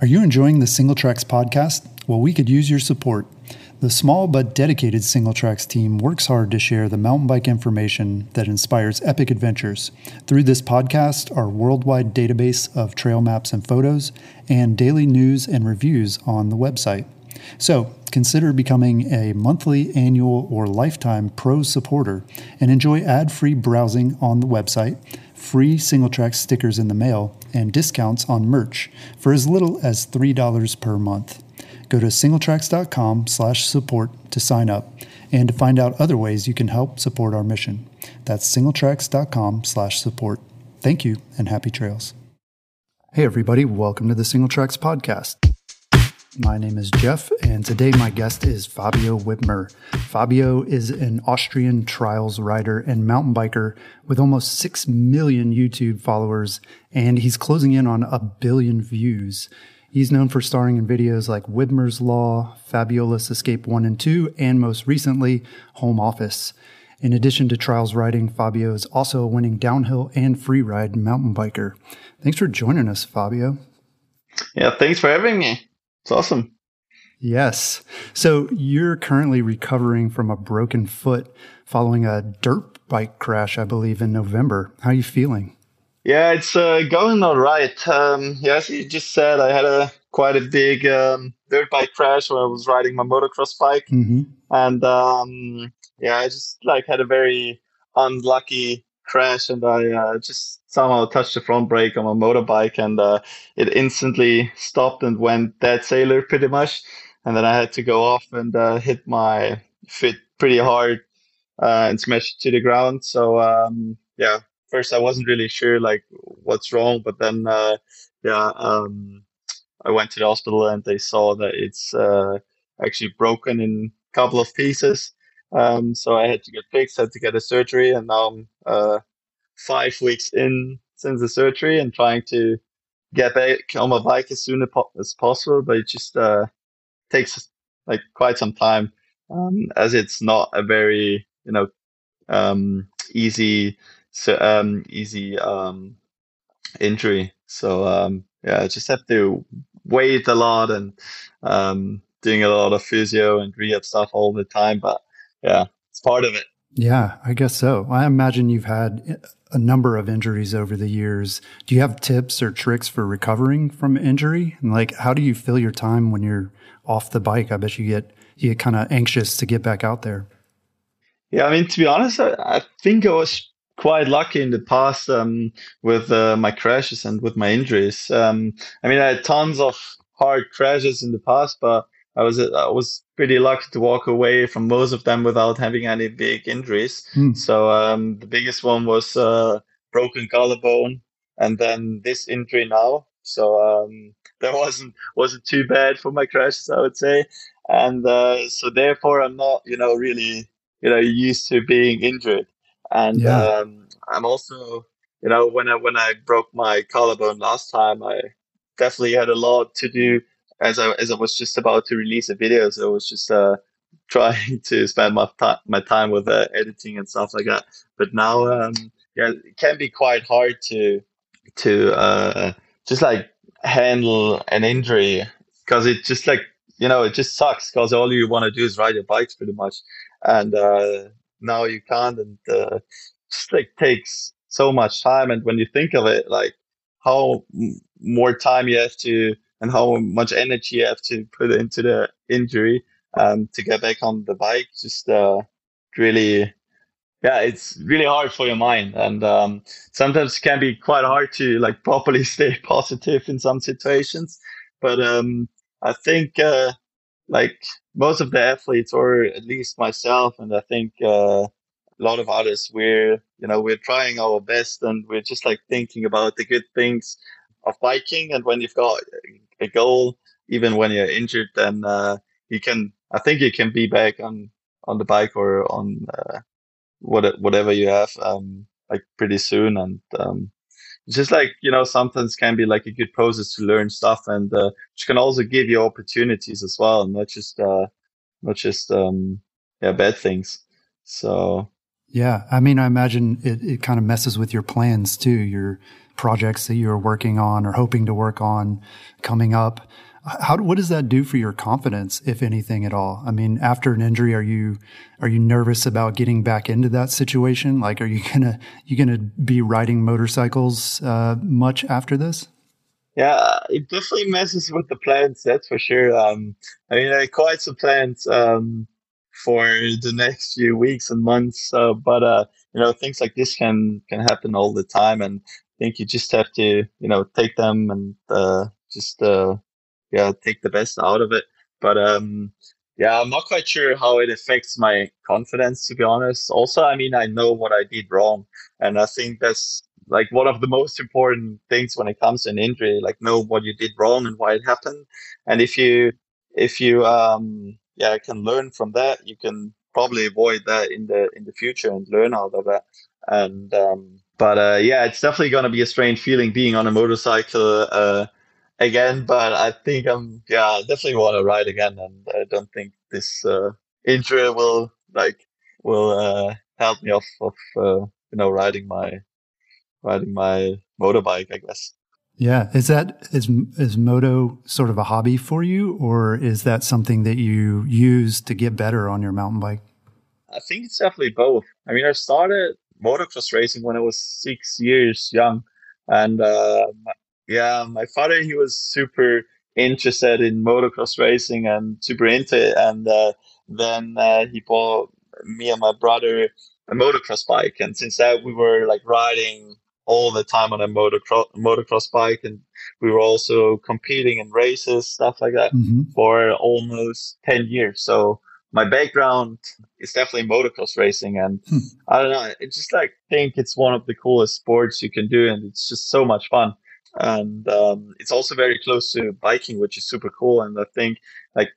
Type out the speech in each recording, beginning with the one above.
Are you enjoying the Singletracks podcast? Well, we could use your support. The small but dedicated Singletracks team works hard to share the mountain bike information that inspires epic adventures through this podcast, our worldwide database of trail maps and photos, and daily news and reviews on the website. So, consider becoming a monthly, annual, or lifetime pro supporter and enjoy ad free browsing on the website, free single track stickers in the mail, and discounts on merch for as little as $3 per month. Go to singletracks.com slash support to sign up and to find out other ways you can help support our mission. That's singletracks.com slash support. Thank you and happy trails. Hey everybody, welcome to the Singletracks podcast. My name is Jeff, and today my guest is Fabio Wibmer. Fabio is an Austrian trials rider and mountain biker with almost 6 million YouTube followers, and he's closing in on a billion views. He's known for starring in videos like Wibmer's Law, Fabulous Escape 1 and 2, and most recently, Home Office. In addition to trials riding, Fabio is also a winning downhill and freeride mountain biker. Thanks for joining us, Fabio. Yeah, thanks for having me. It's awesome. Yes. So you're currently recovering from a broken foot following a dirt bike crash, I believe, in November. How are you feeling? Yeah, it's uh, going all right. Um, yes, you just said I had a quite a big um, dirt bike crash where I was riding my motocross bike, mm-hmm. and um, yeah, I just like had a very unlucky crash, and I uh, just somehow touched the front brake on my motorbike, and uh, it instantly stopped and went dead sailor pretty much, and then I had to go off and uh, hit my foot pretty hard uh, and smash to the ground. So um, yeah, first I wasn't really sure like what's wrong, but then uh, yeah, um, I went to the hospital and they saw that it's uh, actually broken in a couple of pieces. Um, so I had to get fixed, had to get a surgery, and now I'm uh, five weeks in since the surgery and trying to get back on my bike as soon as possible. But it just uh, takes like quite some time, um, as it's not a very you know um, easy so um, easy um, injury. So um, yeah, I just have to wait a lot and doing a lot of physio and rehab stuff all the time. But yeah, it's part of it. Yeah, I guess so. I imagine you've had a number of injuries over the years. Do you have tips or tricks for recovering from injury? And like, how do you fill your time when you're off the bike? I bet you get you get kind of anxious to get back out there. Yeah, I mean, to be honest, I, I think I was quite lucky in the past um, with uh, my crashes and with my injuries. Um, I mean, I had tons of hard crashes in the past, but I was I was pretty lucky to walk away from most of them without having any big injuries. Mm. So um, the biggest one was uh, broken collarbone, and then this injury now. So um, that wasn't wasn't too bad for my crashes, I would say. And uh, so therefore, I'm not you know really you know used to being injured. And Yeah. um, I'm also, you know, when I when I broke my collarbone last time, I definitely had a lot to do as I as I was just about to release a video. So I was just uh, trying to spend my time my time with uh, editing and stuff like that. But now, um, yeah, it can be quite hard to to uh, just like handle an injury because it just like you know it just sucks because all you want to do is ride your bikes pretty much, and uh, now you can't, and uh, just like takes so much time. And when you think of it, like how m- more time you have to and how much energy you have to put into the injury um, to get back on the bike, just uh, really yeah, it's really hard for your mind, and um, sometimes it can be quite hard to like properly stay positive in some situations. But um, I think uh, like most of the athletes, or at least myself, and I think uh, a lot of others, we're you know we're trying our best, and we're just like thinking about the good things of biking. And when you've got a goal, even when you're injured, then uh, you can. I think you can be back on on the bike or on uh, what whatever you have um, like pretty soon. And um, just like you know, sometimes can be like a good process to learn stuff, and uh, which can also give you opportunities as well, not just uh, not just um, yeah bad things. So yeah, I mean, I imagine it, it kind of messes with your plans too, your projects that you're working on or hoping to work on coming up. How what does that do for your confidence, if anything at all? I mean, after an injury, are you are you nervous about getting back into that situation? Like, are you gonna you gonna be riding motorcycles uh, much after this? Yeah, it definitely messes with the plans. That's for sure. Um, I mean, I quite some plans. Um, for the next few weeks and months. Uh, but uh, you know, things like this can can happen all the time, and think you just have to you know take them and uh, just uh, yeah take the best out of it. But um, yeah, I'm not quite sure how it affects my confidence to be honest. Also, I mean, I know what I did wrong, and I think that's like one of the most important things when it comes to an injury. Like know what you did wrong and why it happened, and if you if you um yeah, can learn from that. You can probably avoid that in the in the future and learn out of that. And um, but uh, yeah, it's definitely going to be a strange feeling being on a motorcycle uh, again. But I think I'm yeah, definitely want to ride again, and I don't think this uh, injury will like will uh, help me off of uh, you know riding my riding my motorbike. I guess. Yeah. Is that, is, is moto sort of a hobby for you or is that something that you use to get better on your mountain bike? I think it's definitely both. I mean, I started motocross racing when I was six years young. And, uh, yeah, my father, he was super interested in motocross racing and super into it. And, uh, then, uh, he bought me and my brother a motocross bike. And since that, we were like riding all the time on a motocross motocross bike, and we were also competing in races, stuff like that, mm-hmm. for almost ten years. So my background is definitely motocross racing, and hmm. I don't know, I just like think it's one of the coolest sports you can do, and it's just so much fun. And um, it's also very close to biking, which is super cool. And I think like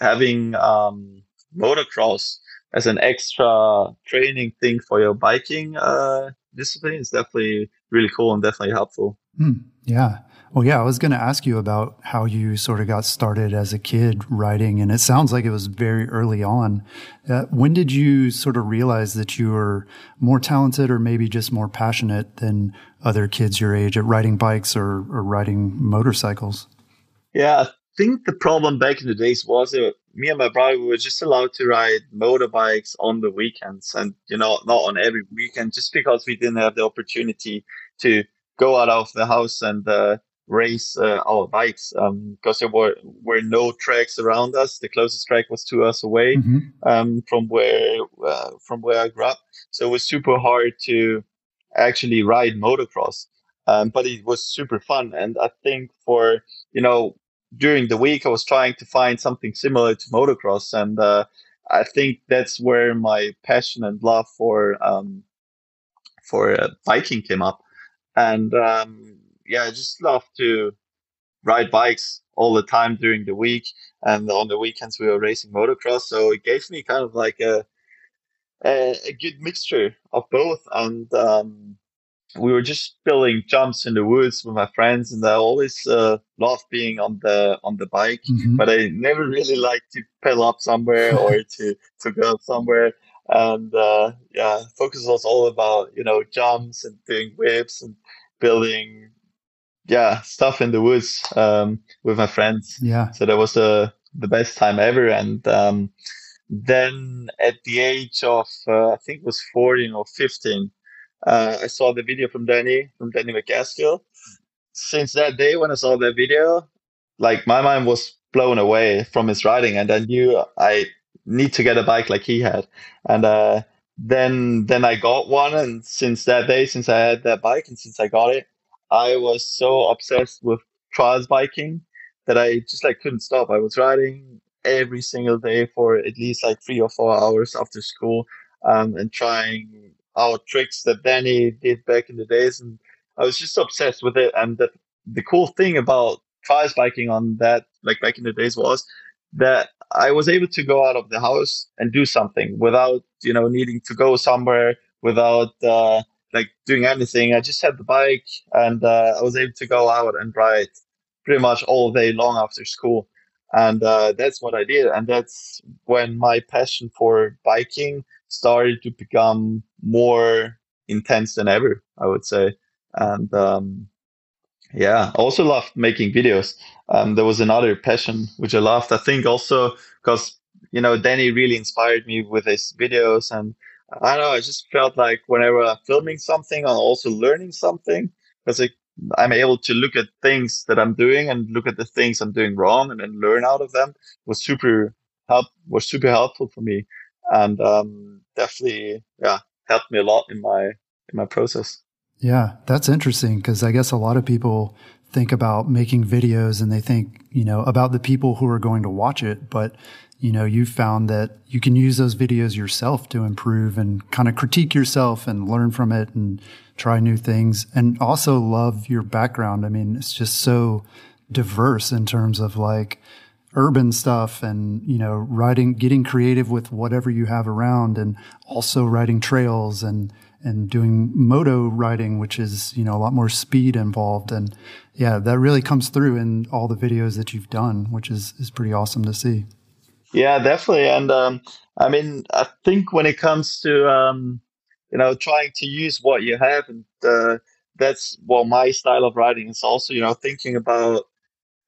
having um, motocross as an extra training thing for your biking uh, discipline is definitely really cool and definitely helpful. Mm, yeah. Well, yeah, I was going to ask you about how you sort of got started as a kid riding, and it sounds like it was very early on. Uh, when did you sort of realize that you were more talented or maybe just more passionate than other kids your age at riding bikes or, or riding motorcycles? Yeah, I think the problem back in the days was that me and my brother we were just allowed to ride motorbikes on the weekends and you know not on every weekend just because we didn't have the opportunity to go out of the house and uh, race uh, our bikes because um, there were were no tracks around us the closest track was two hours away mm-hmm. um, from where uh, from where I grew up so it was super hard to actually ride motocross um, but it was super fun and I think for you know during the week, I was trying to find something similar to motocross, and uh, I think that's where my passion and love for um, for uh, biking came up. And um, yeah, I just love to ride bikes all the time during the week, and on the weekends we were racing motocross. So it gave me kind of like a a, a good mixture of both, and um, we were just building jumps in the woods with my friends, and I always uh, loved being on the on the bike. Mm-hmm. But I never really liked to pedal up somewhere or to to go somewhere. And uh, yeah, focus was all about you know jumps and doing whips and building yeah stuff in the woods um, with my friends. Yeah, so that was uh, the best time ever. And um, then at the age of uh, I think it was fourteen or fifteen uh, I saw the video from Danny, from Danny MacAskill. Since that day when I saw that video, like my mind was blown away from his riding, and I knew I need to get a bike like he had. And uh, then then I got one, and since that day, since I had that bike, and since I got it, I was so obsessed with trials biking that I just like couldn't stop. I was riding every single day for at least like three or four hours after school um, and trying out tricks that Danny did back in the days, and I was just obsessed with it. And the the cool thing about trials biking on that, like back in the days, was that I was able to go out of the house and do something without, you know, needing to go somewhere, without uh, like doing anything. I just had the bike and uh, I was able to go out and ride pretty much all day long after school. And uh, that's what I did. And that's when my passion for biking started to become more intense than ever, I would say. And um, yeah, I also loved making videos. Um, there was another passion which I loved. I think also because you know Danny really inspired me with his videos, and I don't know. I just felt like whenever I'm filming something, I'm also learning something because like, I'm able to look at things that I'm doing and look at the things I'm doing wrong and then learn out of them was super help was super helpful for me, and um, definitely yeah helped me a lot in my in my process. Yeah, that's interesting because I guess a lot of people think about making videos and they think, you know, about the people who are going to watch it. But, you know, you've found that you can use those videos yourself to improve and kind of critique yourself and learn from it and try new things and also love your background. I mean, it's just so diverse in terms of like, urban stuff and you know writing getting creative with whatever you have around and also riding trails and and doing moto riding, which is, you know, a lot more speed involved. And yeah, that really comes through in all the videos that you've done, which is, is pretty awesome to see. Yeah, definitely. And um, I mean, I think when it comes to, um, you know, trying to use what you have, and uh, that's well, my style of writing is also, you know, thinking about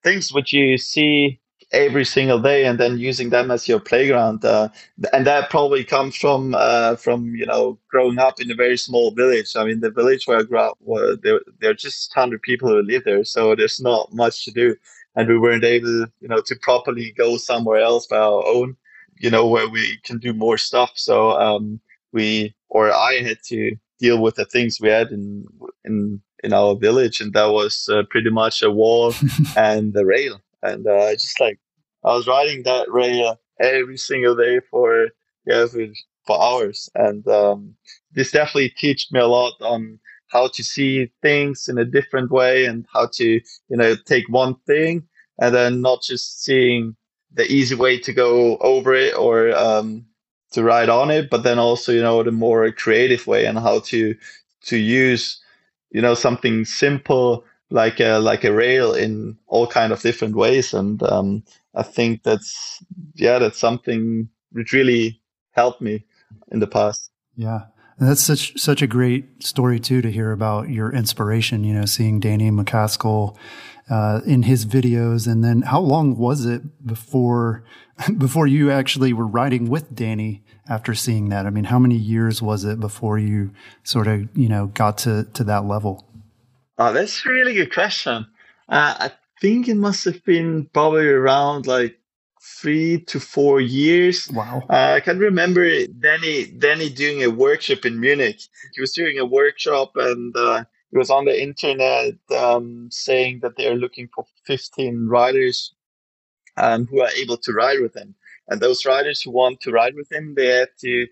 things which you see every single day and then using them as your playground uh, and that probably comes from uh, from you know growing up in a very small village i mean the village where i grew up were there, there are just 100 people who live there so there's not much to do and we weren't able you know to properly go somewhere else by our own you know where we can do more stuff. So um, we or i had to deal with the things we had in in in our village and that was uh, pretty much a wall and the rail. And uh, just like I was riding that rail every single day for yeah for, for hours, and um, this definitely taught me a lot on how to see things in a different way and how to you know take one thing and then not just seeing the easy way to go over it or um, to ride on it, but then also you know the more creative way and how to to use you know something simple like a like a rail in all kind of different ways. And um, i think that's yeah that's something which really helped me in the past. Yeah. And that's such such a great story too to hear about your inspiration you know seeing Danny MacAskill uh, in his videos and then how long was it before before you actually were riding with danny after seeing that i mean how many years was it before you sort of you know got to to that level Oh, that's a really good question. Uh, I think it must have been probably around like three to four years. Wow. Uh, I can remember Danny Danny doing a workshop in Munich. He was doing a workshop and uh, he was on the internet um, saying that they are looking for 15 riders um, who are able to ride with him. And those riders who want to ride with him, they have to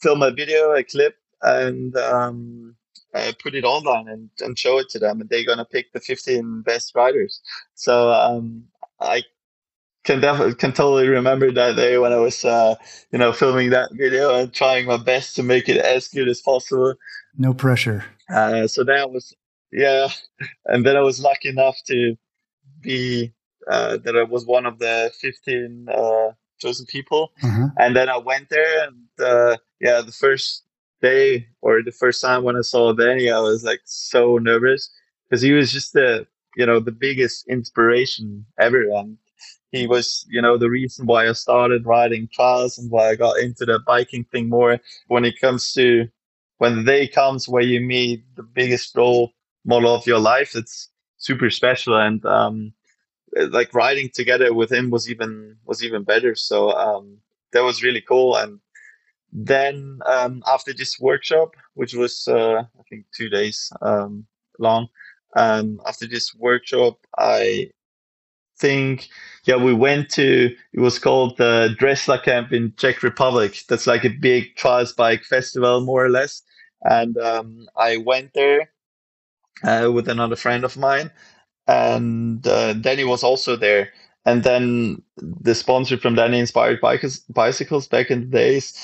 film a video, a clip, and um, uh, put it online and, and show it to them, and they're gonna pick the 15 best riders. So um, I can definitely can totally remember that day when I was uh, you know filming that video and trying my best to make it as good as possible. No pressure. Uh, so that was yeah, and then I was lucky enough to be uh, that I was one of the 15 uh, chosen people, uh-huh. and then I went there and uh, yeah, the first day or the first time when I saw Danny, I was like so nervous because he was just the you know the biggest inspiration ever, and he was you know the reason why I started riding trials and why I got into the biking thing more. When it comes to when the day comes where you meet the biggest role model of your life, it's super special and. um like riding together with him was even was even better so um that was really cool and then um, after this workshop, which was uh, I think two days um, long, um, after this workshop, I think yeah we went to it was called the Dresla Camp in Czech Republic. That's like a big trials bike festival more or less, and um, I went there uh, with another friend of mine. and uh, Danny was also there. And then the sponsor from Danny Inspired Bicycles back in the days,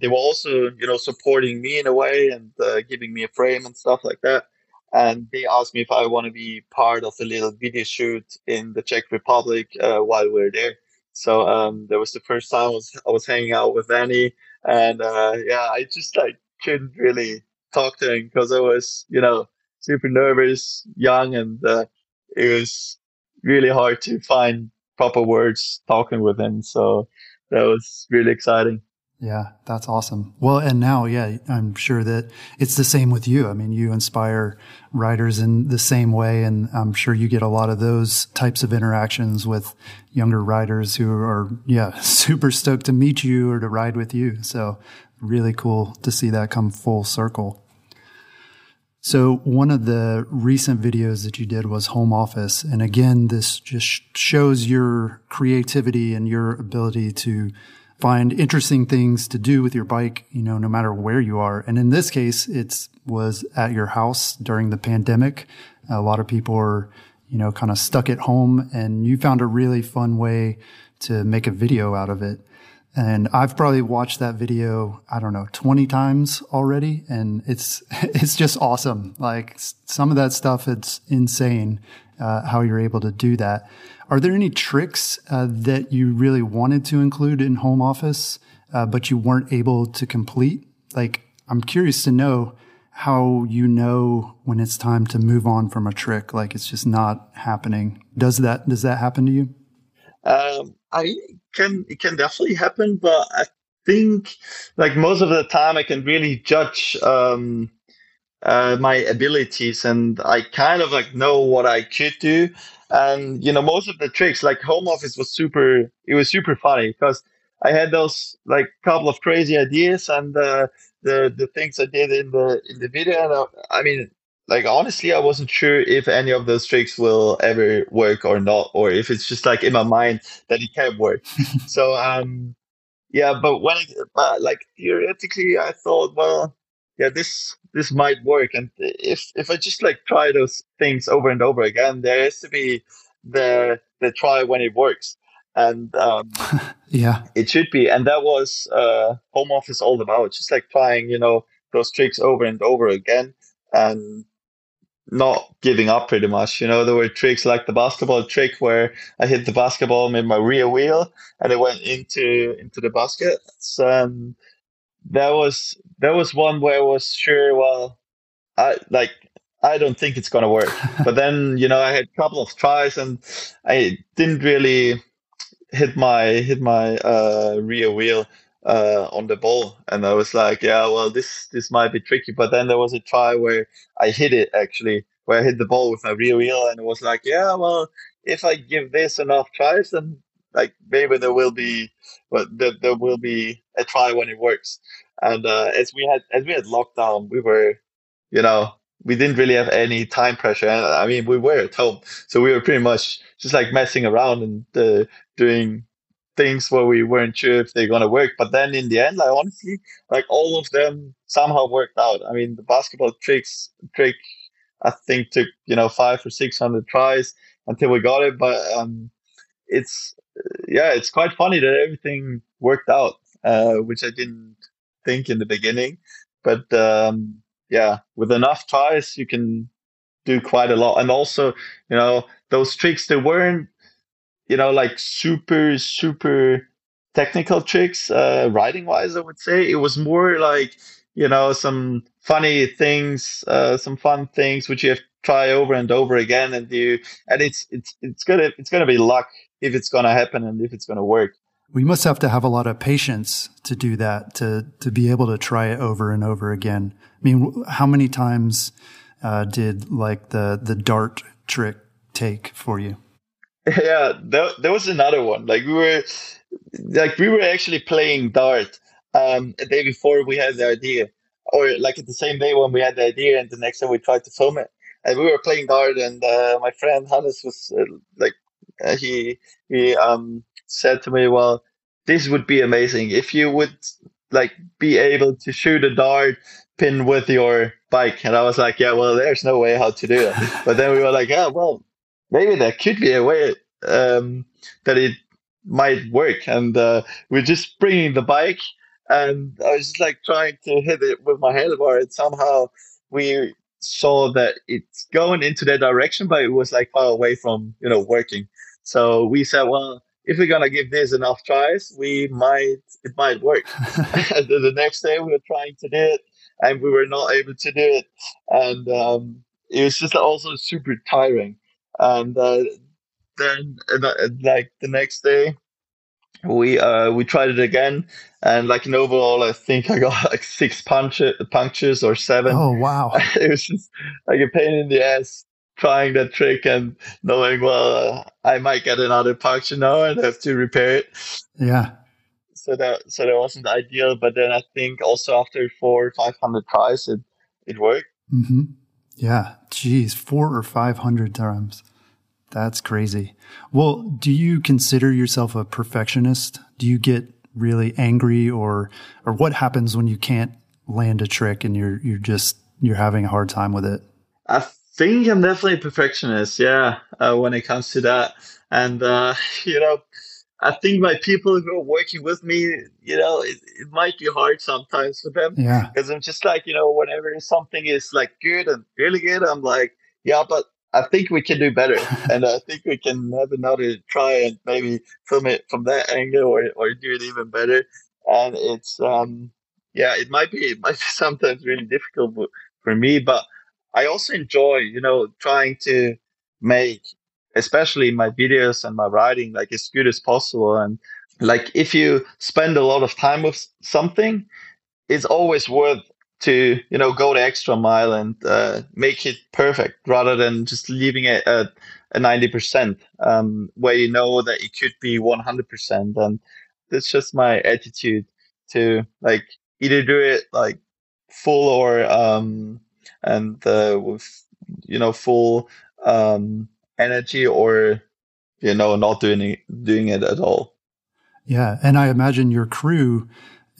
they were also, you know, supporting me in a way and uh, giving me a frame and stuff like that. And they asked me if I want to be part of the little video shoot in the Czech Republic uh, while we are there. So um, that was the first time I was, I was hanging out with Danny, and uh, yeah, I just like couldn't really talk to him because I was, you know, super nervous, young, and uh, it was really hard to find proper words talking with him. So that was really exciting. Yeah, that's awesome. Well, and now, yeah, I'm sure that it's the same with you. I mean, you inspire riders in the same way, and I'm sure you get a lot of those types of interactions with younger riders who are, yeah, super stoked to meet you or to ride with you. So, really cool to see that come full circle. So one of the recent videos that you did was home office. And again, this just shows your creativity and your ability to find interesting things to do with your bike, you know, no matter where you are. And in this case, it was at your house during the pandemic. A lot of people are, you know, kind of stuck at home and you found a really fun way to make a video out of it. And I've probably watched that video, I don't know, 20 times already. And it's, it's just awesome. Like some of that stuff, it's insane, uh, how you're able to do that. Are there any tricks uh, that you really wanted to include in home office, uh, but you weren't able to complete? Like, I'm curious to know how you know when it's time to move on from a trick. Like it's just not happening. Does that, does that happen to you? Um, I can it can definitely happen, but I think like most of the time I can really judge um, uh, my abilities and I kind of like know what I could do. And you know, most of the tricks like home office was super. It was super funny because I had those like couple of crazy ideas and uh, the the things I did in the in the video. And, uh, I mean, like honestly i wasn't sure if any of those tricks will ever work or not or if it's just like in my mind that it can't work. So um yeah but when it, but like theoretically i thought well yeah this this might work and if if i just like try those things over and over again there has to be the the try when it works and um yeah. it should be and that was uh home office all about just like trying you know those tricks over and over again and not giving up pretty much. You know, there were tricks like the basketball trick where I hit the basketball made my rear wheel and it went into into the basket. So um, that was that was one where I was sure, well, I like I don't think it's gonna work. but then, you know, I had a couple of tries and I didn't really hit my hit my uh, rear wheel uh, on the ball, and I was like, yeah, well, this this might be tricky. But then there was a try where I hit it actually, where I hit the ball with my rear wheel, and it was like, yeah, well, if I give this enough tries, then like maybe there will be, but there, there will be a try when it works. And uh, as we had as we had lockdown, we were, you know, we didn't really have any time pressure. I mean, we were at home, so we were pretty much just like messing around and uh, doing things where we weren't sure if they're gonna work. But then in the end, like honestly, like all of them somehow worked out. I mean, the basketball tricks trick I think took you know five or six hundred tries until we got it. But um, it's yeah, it's quite funny that everything worked out, uh, which I didn't think in the beginning. But um, yeah, with enough tries, you can do quite a lot. And also, you know, those tricks they weren't you know, like super, super technical tricks, uh, writing wise, I would say. It was more like, you know, some funny things, uh, some fun things which you have to try over and over again and you and it's it's it's gonna it's gonna be luck if it's gonna happen and if it's gonna work. We must have to have a lot of patience to do that, to to be able to try it over and over again. I mean, how many times uh, did like the the dart trick take for you? yeah, that, that was another one. Like we were, like we were actually playing dart um, a day before we had the idea, or like at the same day when we had the idea, and the next day we tried to film it. And we were playing dart, and uh, my friend Hannes was uh, like, uh, he he um, said to me, "Well, this would be amazing if you would like be able to shoot a dart pin with your bike." And I was like, "Yeah, well, there's no way how to do it." but then we were like, "Yeah, well." Maybe there could be a way um, that it might work. And uh, we're just bringing the bike, and I was just like trying to hit it with my handlebar, and somehow we saw that it's going into that direction, but it was like far away from you know working. So we said, well, if we're gonna give this enough tries, we might it might work. and then the next day we were trying to do it, and we were not able to do it, and um, it was just also super tiring. And uh, then, uh, like the next day, we uh we tried it again. And like in overall i think i got like six puncture, punctures or seven. Oh wow. It was just like a pain in the ass trying that trick and knowing well uh, i might get another puncture now and have to repair it. Yeah. So that so that wasn't ideal. But then i think also after four or five hundred tries it it worked. Mm-hmm. Yeah geez four or five hundred times that's crazy. Well, do you consider yourself a perfectionist? Do you get really angry or or what happens when you can't land a trick and you're you're just you're having a hard time with it? I think I'm definitely a perfectionist, yeah, uh, when it comes to that. And uh, you know, I think my people who are working with me, you know, it, it might be hard sometimes for them. Yeah. Because I'm just like, you know, whenever something is like good and really good, I'm like, yeah, but I think we can do better, and I think we can have another try and maybe film it from that angle or, or do it even better. And it's um, yeah, it might be it might be sometimes really difficult for me, but I also enjoy you know trying to make especially my videos and my writing like as good as possible. And like if you spend a lot of time with something it's always worth to you know go the extra mile and uh, make it perfect rather than just leaving it at a 90% um, where you know that it could be 100% and that's just my attitude to like either do it like full or um, and uh, with you know full um, energy or you know not doing it, doing it at all yeah and i imagine your crew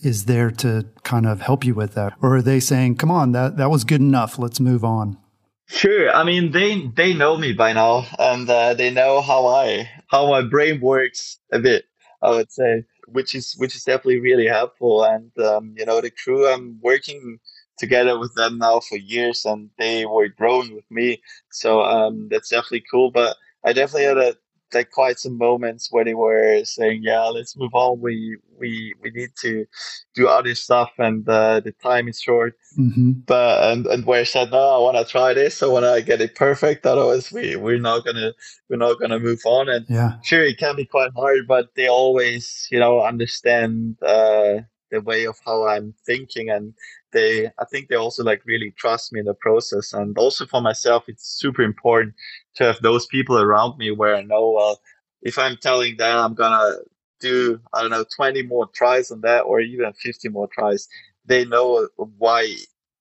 is there to kind of help you with that? Or are they saying, come on, that, that was good enough. Let's move on? Sure. I mean, they they know me by now, and uh, they know how I how my brain works a bit. I would say, which is which is definitely really helpful. And um, you know, the crew I'm working together with them now for years, and they were growing with me. So um, that's definitely cool. But I definitely had a like quite some moments where they were saying, "Yeah, let's move on. We we we need to do other stuff, and uh, the time is short." Mm-hmm. But and and where I said, "No, I want to try this. I want to get it perfect. Otherwise, we we're not gonna we're not gonna move on." And yeah, sure, it can be quite hard, but they always you know understand uh, the way of how I'm thinking and they i think they also like really trust me in the process. And also for myself it's super important to have those people around me where i know well if i'm telling them i'm gonna do i don't know 20 more tries on that or even 50 more tries they know why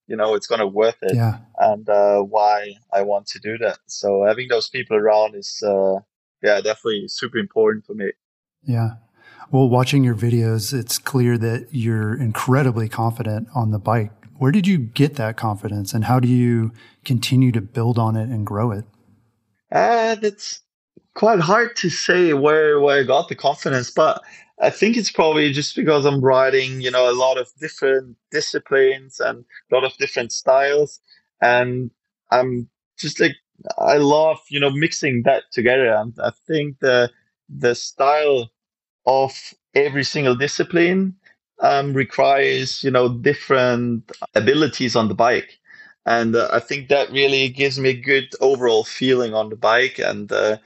you know it's gonna worth it yeah. and uh, why i want to do that. So having those people around is uh, yeah definitely super important for me. Yeah well, watching your videos, it's clear that you're incredibly confident on the bike. Where did you get that confidence and how do you continue to build on it and grow it? Uh, it's quite hard to say where, where I got the confidence, but I think it's probably just because I'm riding, you know, a lot of different disciplines and a lot of different styles. And I'm just like, I love, you know, mixing that together. And I think the, the style of every single discipline um, requires you know different abilities on the bike. And uh, i think that really gives me a good overall feeling on the bike and uh,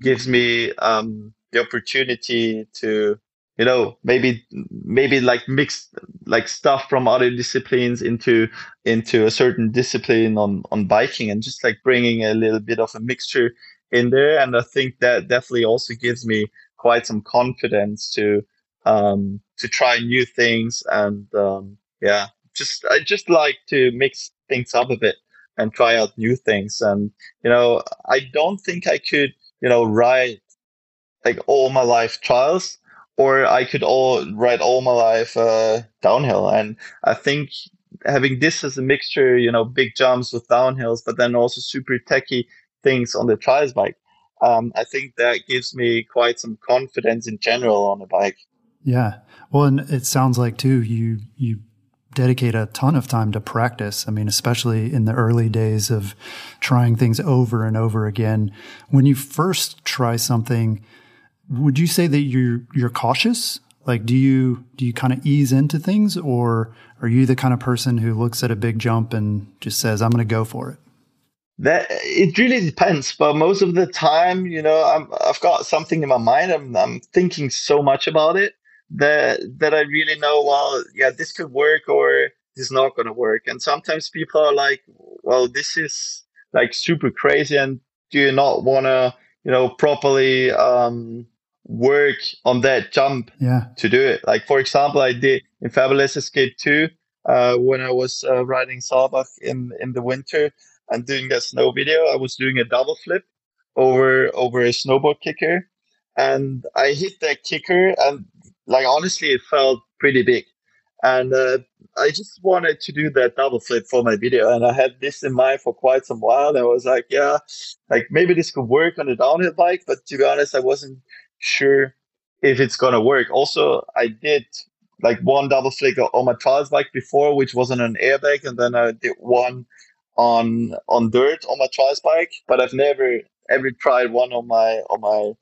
gives me um, the opportunity to you know maybe maybe like mix like stuff from other disciplines into into a certain discipline on on biking and just like bringing a little bit of a mixture in there. And i think that definitely also gives me quite some confidence to um, to try new things and um, yeah, just I just like to mix things up a bit and try out new things. And you know, I don't think I could you know ride like all my life trials, or I could all ride all my life uh, downhill. And I think having this as a mixture, you know, big jumps with downhills, but then also super techy things on the trials bike. Um, I think that gives me quite some confidence in general on a bike. Yeah. Well, and it sounds like too, you, you dedicate a ton of time to practice. I mean, especially in the early days of trying things over and over again. When you first try something, would you say that you're, you're cautious? Like, do you, do you kind of ease into things or are you the kind of person who looks at a big jump and just says, I'm going to go for it? That it really depends, but most of the time, you know, I'm, I've got something in my mind. I'm, I'm thinking so much about it that that I really know. Well, yeah, this could work or this is not going to work. And sometimes people are like, "Well, this is like super crazy, and do you not want to, you know, properly um, work on that jump yeah. to do it?" Like for example, I did in Fabulous Escape two uh, when I was uh, riding Saalbach in in the winter and doing that snow video. I was doing a double flip over over a snowboard kicker, and I hit that kicker, and like honestly, it felt pretty big. And uh, I just wanted to do that double flip for my video, and I had this in mind for quite some while. I was like, yeah, like maybe this could work on a downhill bike, but to be honest, I wasn't sure if it's gonna work. Also, I did like one double flip on my trials bike before, which was on an airbag, and then I did one on on dirt on my trials bike, but I've never ever tried one on my on my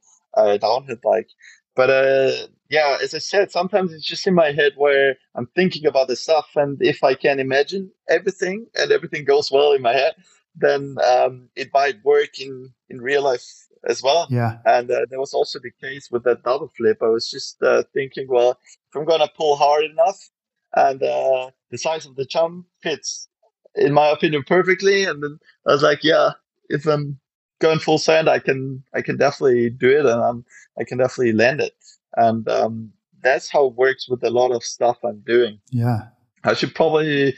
uh, downhill bike. But uh, yeah, as I said, sometimes it's just in my head where I'm thinking about the stuff, and if I can imagine everything and everything goes well in my head, then um, it might work in in real life as well. Yeah. And uh, there was also the case with that double flip. I was just uh, thinking, well, if I'm gonna pull hard enough, and uh, the size of the jump fits, in my opinion, perfectly, and then I was like, yeah, if I'm going full send, I can I can definitely do it, and I'm I can definitely land it. And um, that's how it works with a lot of stuff I'm doing. Yeah. I should probably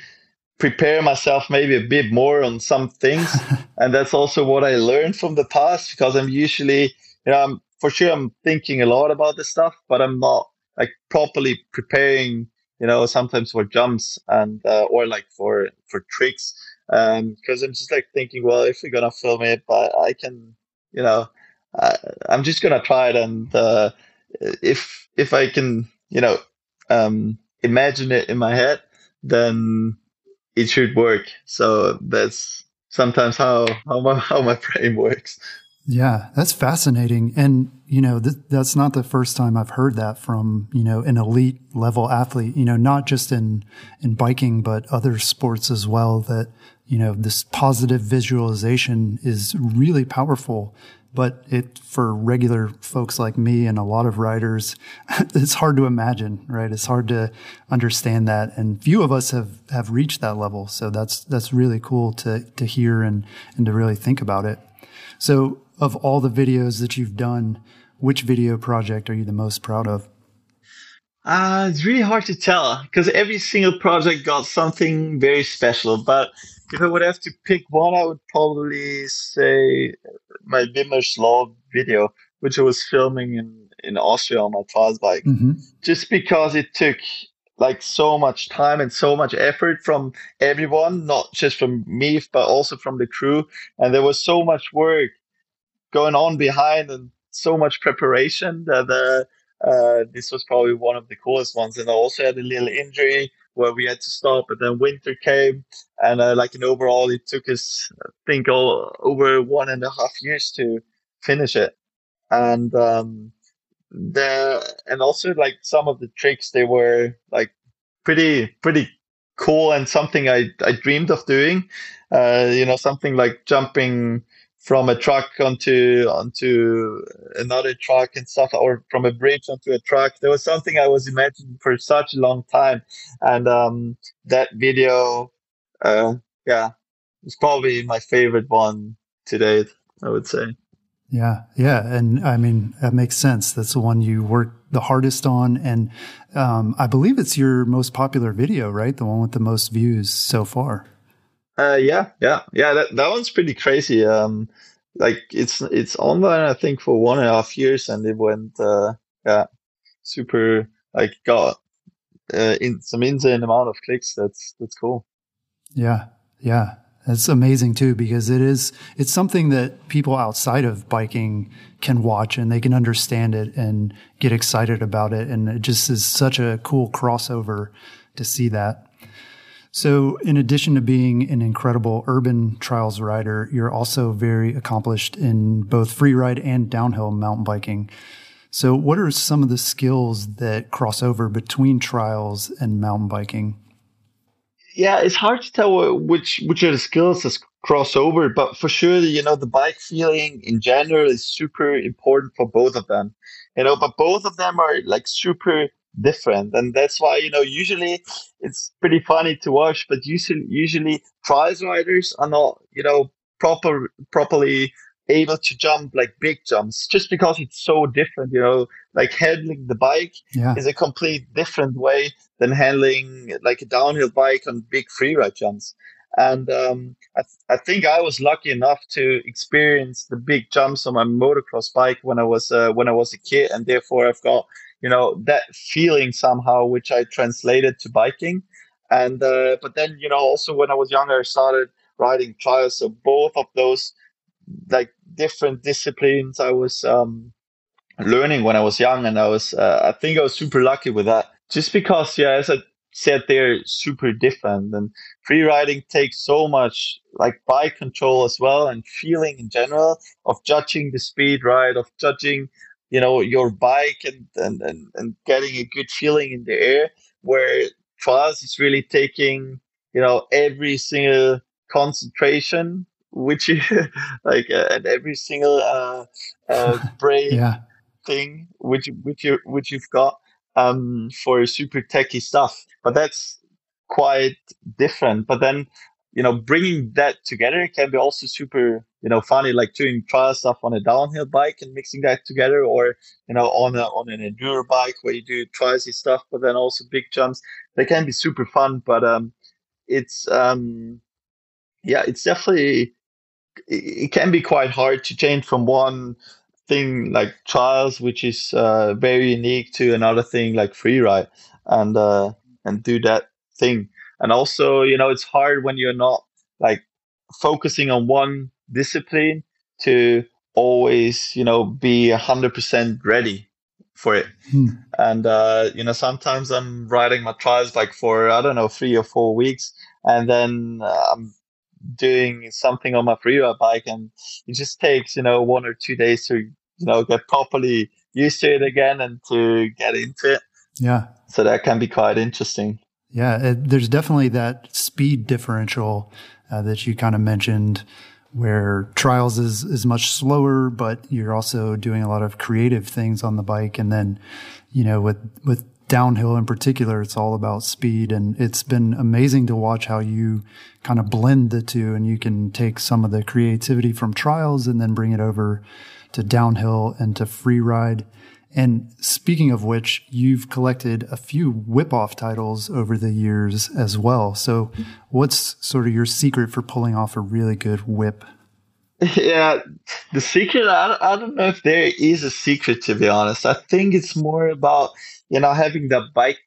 prepare myself maybe a bit more on some things. and that's also what I learned from the past because I'm usually, you know, I'm for sure I'm thinking a lot about this stuff, but I'm not like properly preparing, you know, sometimes for jumps and uh, or like for for tricks. Um, because I'm just like thinking, well, if we're gonna film it, but I can, you know, I, I'm just gonna try it and uh, if if I can, you know, um, imagine it in my head, then it should work. So that's sometimes how how my how my brain works. Yeah, that's fascinating. And, you know, th- that's not the first time I've heard that from, you know, an elite level athlete, you know, not just in, in biking, but other sports as well, that, you know, this positive visualization is really powerful but it for regular folks like me and a lot of riders, it's hard to imagine, right? It's hard to understand that, and few of us have have reached that level. So that's that's really cool to to hear and and to really think about it. So, of all the videos that you've done, which video project are you the most proud of? Uh, it's really hard to tell because every single project got something very special. But if I would have to pick one, I would probably say my Wibmer's Law video, which I was filming in, in Austria on my trials bike. Mm-hmm. Just because it took like so much time and so much effort from everyone, not just from me, but also from the crew. And there was so much work going on behind and so much preparation that uh, uh, this was probably one of the coolest ones. And I also had a little injury where we had to stop, but then winter came, and uh, like in overall, it took us, I think, all over one and a half years to finish it, and um, the and also like some of the tricks they were like pretty pretty cool and something I I dreamed of doing, uh, you know, something like jumping from a truck onto onto another truck and stuff, or from a bridge onto a truck. There was something I was imagining for such a long time, and um, that video, uh, yeah, it's probably my favorite one to date. I would say. Yeah, yeah, and I mean that makes sense. That's the one you worked the hardest on, and um, I believe it's your most popular video, right? The one with the most views so far. Uh, yeah, yeah, yeah. That that one's pretty crazy. Um, like it's it's online, I think, for one and a half years, and it went, uh, yeah, super. Like got uh, in some insane amount of clicks. That's that's cool. Yeah, yeah, That's amazing too, because it is, it's something that people outside of biking can watch and they can understand it and get excited about it. And it just is such a cool crossover to see that. So in addition to being an incredible urban trials rider, you're also very accomplished in both free ride and downhill mountain biking. So what are some of the skills that cross over between trials and mountain biking? yeah, it's hard to tell which which are the skills that cross over, but for sure, you know, the bike feeling in general is super important for both of them. You know, but both of them are like super different, and that's why you know usually it's pretty funny to watch, but usually usually trials riders are not you know proper properly able to jump like big jumps just because it's so different you know like handling the bike yeah. is a complete different way than handling like a downhill bike on big freeride jumps and um, I, th- I think I was lucky enough to experience the big jumps on my motocross bike when I was uh, when I was a kid, and therefore I've got you know that feeling somehow, which I translated to biking. And uh, but then you know also when I was younger, I started riding trials, so both of those like different disciplines I was um, learning when I was young, and I was uh, I think I was super lucky with that. Just because, yeah, as I said, they're super different, and free riding takes so much like bike control as well, and feeling in general of judging the speed, right? Of judging, you know, your bike and and and, and getting a good feeling in the air. Where trials is really taking, you know, every single concentration which you like uh, and every single uh, uh brain yeah. thing which which you which you've got um for super techy stuff but that's quite different but then you know bringing that together can be also super you know funny like doing trial stuff on a downhill bike and mixing that together or you know on a on an enduro bike where you do trialsy stuff but then also big jumps they can be super fun but um it's um yeah it's definitely it can be quite hard to change from one thing like trials, which is uh, very unique, to another thing like free ride, and uh, and do that thing. And also, you know, it's hard when you're not like focusing on one discipline to always, you know, be a hundred percent ready for it. Hmm. And uh, you know, sometimes I'm riding my trials like for I don't know three or four weeks, and then uh, I'm doing something on my free ride bike and it just takes you know one or two days to you know get properly used to it again and to get into it yeah so that can be quite interesting yeah it, there's definitely that speed differential uh, that you kind of mentioned where trials is is much slower but you're also doing a lot of creative things on the bike and then you know with with downhill in particular, it's all about speed. And it's been amazing to watch how you kind of blend the two and you can take some of the creativity from trials and then bring it over to downhill and to free ride. And speaking of which, you've collected a few whip off titles over the years as well. So, what's sort of your secret for pulling off a really good whip? Yeah, the secret, I, I don't know if there is a secret, to be honest. I think it's more about you know having the bike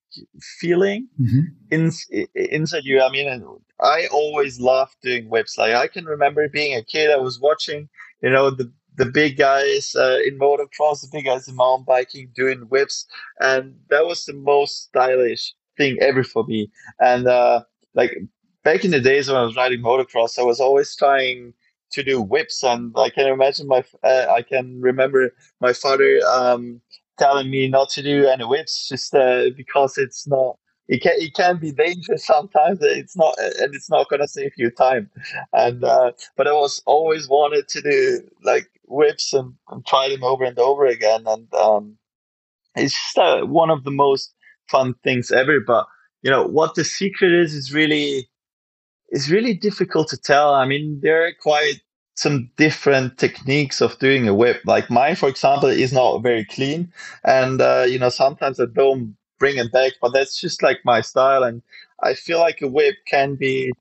feeling mm-hmm. in, inside you i mean i always loved doing whips like i can remember being a kid i was watching you know the the big guys uh, in motocross the big guys in mountain biking doing whips and that was the most stylish thing ever for me. And uh, like back in the days when i was riding motocross i was always trying to do whips and i can imagine my uh, i can remember my father um, telling me not to do any whips just uh, because it's not it can it can be dangerous sometimes it's not and it's not going to save you time and uh, but i was always wanted to do like whips and, and try them over and over again and um, it's just uh, one of the most fun things ever but you know what the secret is is really is really difficult to tell i mean there are quite some different techniques of doing a whip. Like mine, for example, is not very clean, and uh, you know sometimes I don't bring it back, but that's just like my style. And I feel like a whip can be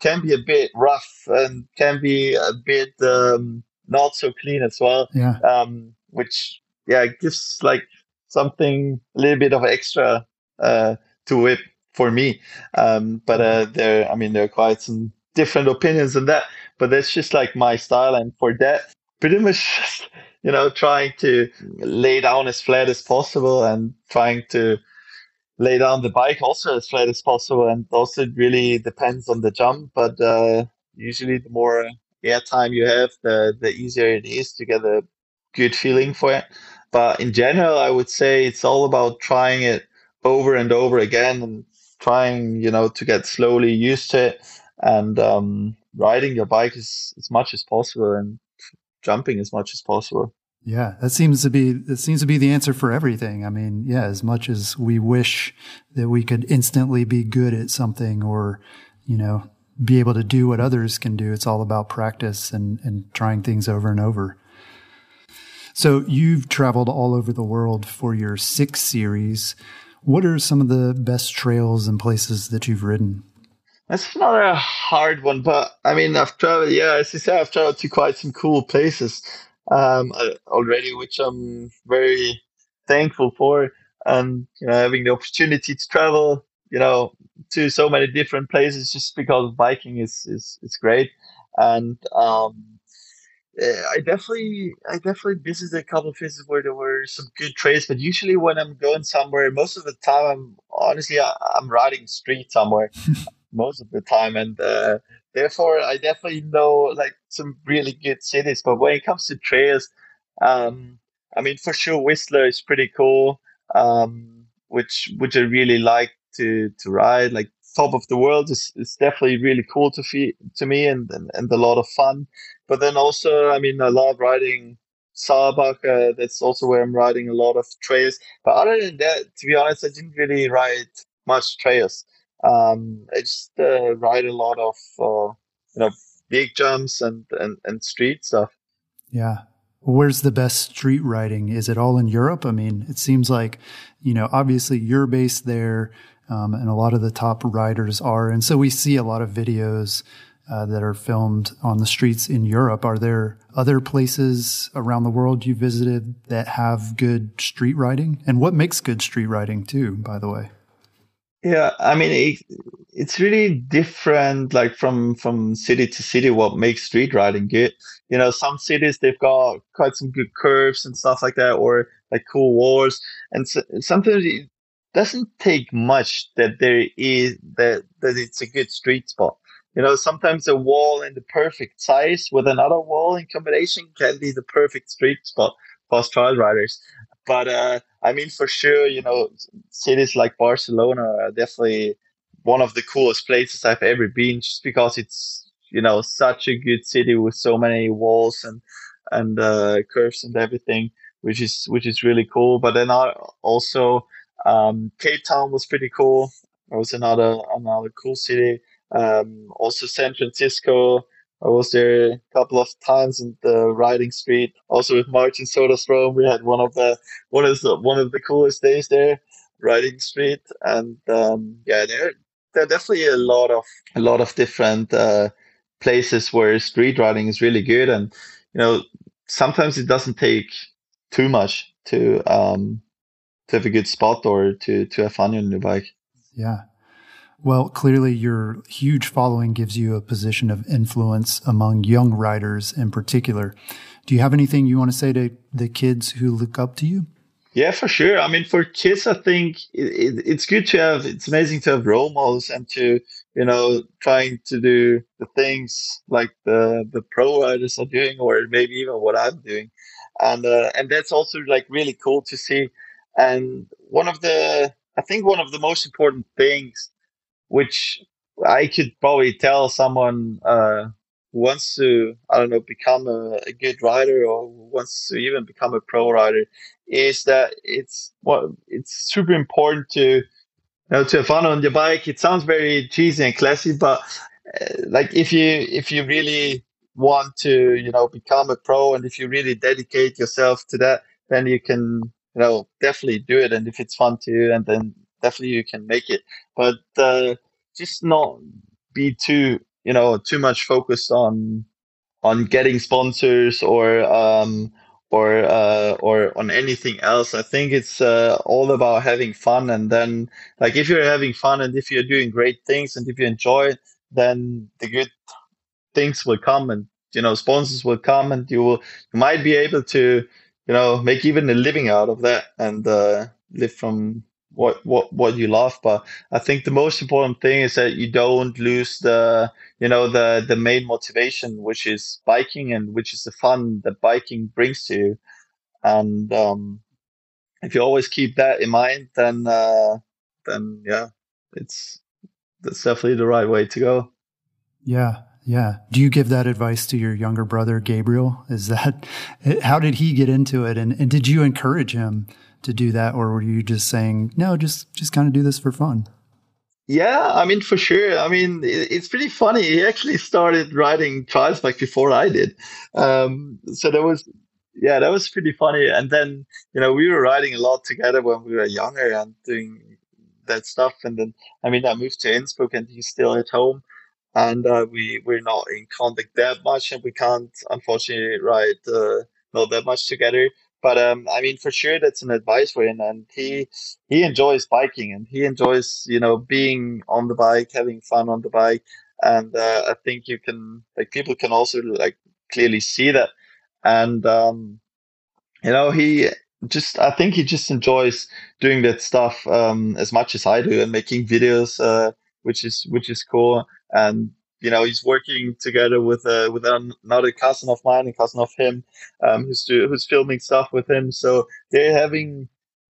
can be a bit rough and can be a bit um, not so clean as well. Yeah. Um, which yeah gives like something a little bit of extra uh, to whip for me. Um, but uh, there, I mean, there are quite some different opinions on that, but that's just like my style. And for that, pretty much just, you know, trying to lay down as flat as possible and trying to lay down the bike also as flat as possible. And also it really depends on the jump, but uh, usually the more air time you have, the, the easier it is to get a good feeling for it. But in general, I would say it's all about trying it over and over again and trying, you know, to get slowly used to it and um, riding your bike as, as much as possible and jumping as much as possible. Yeah, that seems to be that seems to be the answer for everything. I mean, yeah, as much as we wish that we could instantly be good at something or, you know, be able to do what others can do, it's all about practice and and trying things over and over. So, you've traveled all over the world for your 6 series. What are some of the best trails and places that you've ridden? That's not a hard one, but I mean, I've traveled. Yeah, as you say, I've traveled to quite some cool places um, already, which I'm very thankful for. And you know, having the opportunity to travel, you know, to so many different places just because biking is is is great. And um, I definitely, I definitely visited a couple of places where there were some good trails. But usually, when I'm going somewhere, most of the time, I'm honestly, I, am riding street somewhere. most of the time, and uh, therefore I definitely know like some really good cities. But when it comes to trails, um, I mean for sure Whistler is pretty cool, um, which which I really like to to ride. Like top of the world is, is definitely really cool to feel to me and, and and a lot of fun. But then also, I mean, I love riding Saalbach. Uh, that's also where I'm riding a lot of trails. But other than that, to be honest, I didn't really ride much trails um, I just uh, ride a lot of uh, you know big jumps and, and and street stuff. Yeah. Where's the best street riding? Is it all in Europe? I mean, it seems like, you know, obviously you're based there, um, and a lot of the top riders are. And so we see a lot of videos uh, that are filmed on the streets in Europe. Are there other places around the world you visited that have good street riding? And what makes good street riding, too, by the way? Yeah, I mean it, it's really different, like from from city to city. What makes street riding good? You know, some cities they've got quite some good curves and stuff like that, or like cool walls. And so, sometimes it doesn't take much that there is that that it's a good street spot. You know, sometimes a wall in the perfect size with another wall in combination can be the perfect street spot for trail riders. But uh, I mean, for sure, you know, cities like Barcelona are definitely one of the coolest places I've ever been, just because it's you know such a good city with so many walls and and uh, curves and everything, which is which is really cool. But then also um, Cape Town was pretty cool. It was another another cool city. Um, also San Francisco I was there a couple of times in the riding street. Also with Martin Soderstrom, we had one of the one of the one of the coolest days there, riding street. And um, yeah, there there are definitely a lot of a lot of different uh, places where street riding is really good. And you know, sometimes it doesn't take too much to um, to have a good spot or to to have fun on your bike. Yeah. Well, clearly your huge following gives you a position of influence among young writers in particular. Do you have anything you want to say to the kids who look up to you? Yeah, for sure. I mean, for kids, I think it, it, it's good to have, it's amazing to have role models and to, you know, trying to do the things like the, the pro riders are doing, or maybe even what I'm doing. And, uh, and that's also like really cool to see. And one of the, I think one of the most important things which I could probably tell someone uh, who wants to, I don't know, become a, a, good rider or wants to even become a pro rider, is that it's well, it's super important to you know to have fun on your bike. It sounds very cheesy and classy, but uh, like if you if you really want to you know become a pro and if you really dedicate yourself to that, then you can you know definitely do it. And if it's fun to you, and then definitely you can make it. But uh, just not be too you know too much focused on on getting sponsors or um, or uh, or on anything else. I think it's uh, all about having fun, and then like if you're having fun and if you're doing great things and if you enjoy it, then the good things will come and you know sponsors will come and you will you might be able to you know make even a living out of that and uh, live from what what what you love but i think the most important thing is that you don't lose the you know the the main motivation which is biking and which is the fun that biking brings to you and um if you always keep that in mind then uh then yeah it's that's definitely the right way to go yeah yeah. Do you give that advice to your younger brother, Gabriel? Is that, how did he get into it? And, and did you encourage him to do that? Or were you just saying, no, just, just kind of do this for fun? Yeah, I mean, for sure. I mean, it's pretty funny. He actually started riding trials bike before I did. Um, so that was, yeah, that was pretty funny. And then, you know, we were riding a lot together when we were younger and doing that stuff. And then, I mean, I moved to Innsbruck and he's still at home and uh, we we're not in contact that much, and we can't unfortunately ride uh, not that much together. But um, I mean, for sure, that's an advice for him, and he he enjoys biking, and he enjoys you know being on the bike, having fun on the bike, and uh, I think you can like people can also like clearly see that, and um, you know he just I think he just enjoys doing that stuff um, as much as I do and making videos, uh, which is which is cool. And you know he's working together with uh, with another cousin of mine, and cousin of him, um, who's do, who's filming stuff with him. So they're having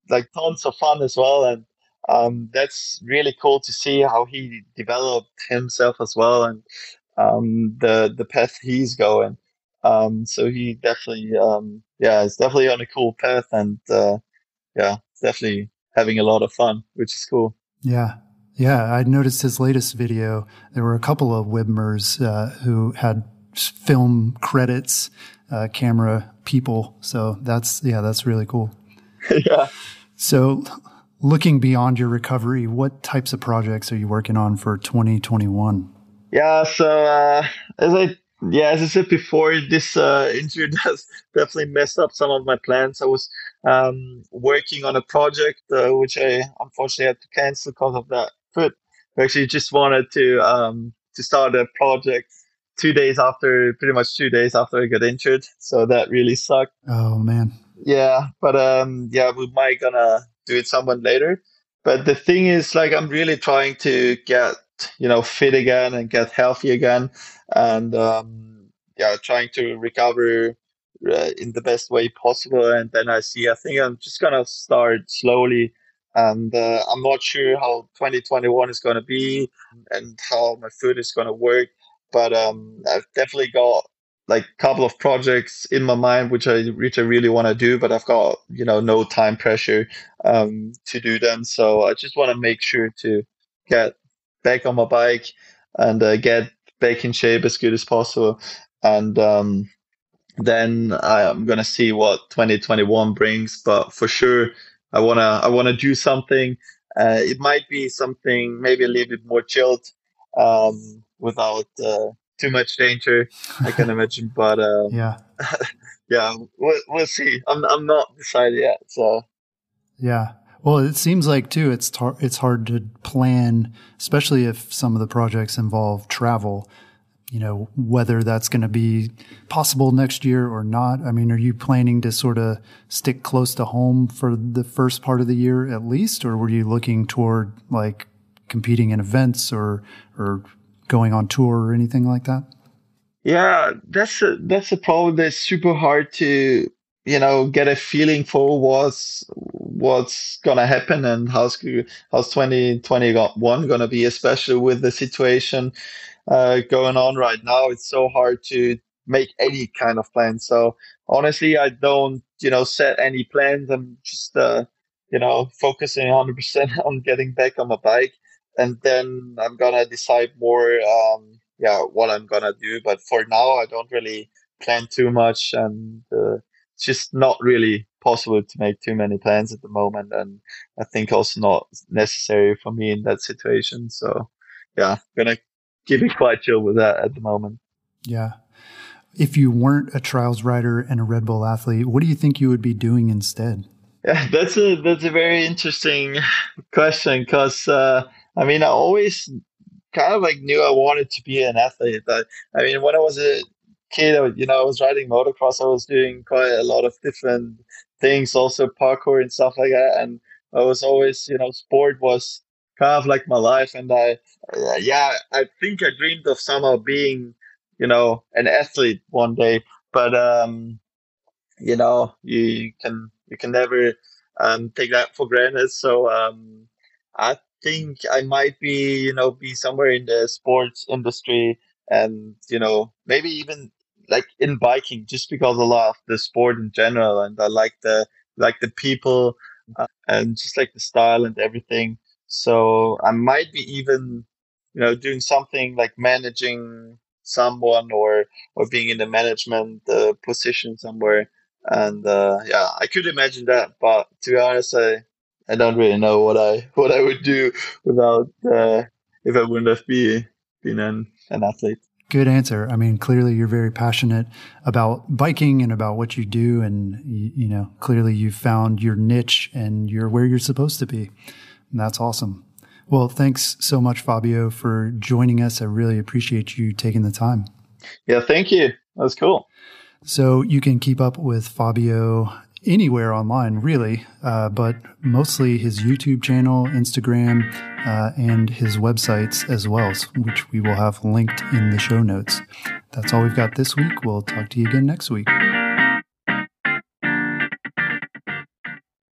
like tons of fun as well, and um, that's really cool to see how he developed himself as well, and um, the the path he's going. Um, so he definitely, um, yeah, it's definitely on a cool path, and uh, yeah, definitely having a lot of fun, which is cool. Yeah, yeah, I noticed his latest video. There were a couple of Wibmers uh, who had film credits, uh, camera people. So that's yeah, that's really cool. yeah. So, looking beyond your recovery, what types of projects are you working on for 2021? Yeah, so uh, as I yeah, as I said before, this uh, injury has definitely messed up some of my plans. I was um, working on a project uh, which I unfortunately had to cancel because of that foot. We actually just wanted to um, to start a project two days after, pretty much two days after I got injured. So that really sucked. Oh man. Yeah, but um, yeah, we might gonna do it someone later. But the thing is, like, I'm really trying to get you know fit again and get healthy again, and um, yeah, trying to recover uh, in the best way possible. And then I see, I think I'm just gonna start slowly and uh, I'm not sure how 2021 is going to be and how my food is going to work. But um, I've definitely got like a couple of projects in my mind which I which I really want to do, but I've got you know no time pressure um, to do them. So I just want to make sure to get back on my bike and uh, get back in shape as good as possible. And um, then I'm gonna see what 2021 brings. But for sure, I wanna I wanna do something. Uh, it might be something maybe a little bit more chilled, um, without uh, too much danger. I can imagine, but um, yeah, yeah, we'll, we'll see. I'm I'm not decided yet. So yeah. Well, it seems like too it's tar- it's hard to plan, especially if some of the projects involve travel you know, whether that's going to be possible next year or not. I mean, are you planning to sort of stick close to home for the first part of the year at least, or were you looking toward like competing in events or, or going on tour or anything like that? Yeah, that's a, that's a problem that's super hard to, you know, get a feeling for what's, what's going to happen and how's, how's 2021 going to be, especially with the situation uh, going on right now, it's so hard to make any kind of plan. So honestly, I don't, you know, set any plans. I'm just, uh, you know, focusing 100% on getting back on my bike. And then I'm to decide more, um, yeah, what I'm to do. But for now, I don't really plan too much. And uh, it's just not really possible to make too many plans at the moment. And I think also not necessary for me in that situation. So yeah, to keeping quite chill with that at the moment. Yeah. If you weren't a trials rider and a Red Bull athlete, what do you think you would be doing instead? Yeah, that's a that's a very interesting question because uh, I mean I always kind of like knew I wanted to be an athlete. I, I mean, when I was a kid, you know, I was riding motocross. I was doing quite a lot of different things, also parkour and stuff like that. And I was always, you know, sport was kind of like my life. And I, uh, yeah, I think I dreamed of somehow being, you know, an athlete one day. But um, you know, you can you can never um, take that for granted. So um, I think I might be, you know, be somewhere in the sports industry and, you know, maybe even like in biking just because I love the sport in general and I like the like the people uh, and just like the style and everything. So I might be even, you know, doing something like managing someone or or being in a management uh, position somewhere. And uh, yeah, I could imagine that, but to be honest, I I don't really know what I what I would do without uh, if I wouldn't have be, been an, an athlete. Good answer. I mean, clearly you're very passionate about biking and about what you do. And, you, you, know, clearly you've found your niche and you're where you're supposed to be. That's awesome. Well, thanks so much, Fabio, for joining us. I really appreciate you taking the time. Yeah, thank you. That was cool. So you can keep up with Fabio anywhere online, really, uh, but mostly his YouTube channel, Instagram, uh, and his websites as well, which we will have linked in the show notes. That's all we've got this week. We'll talk to you again next week.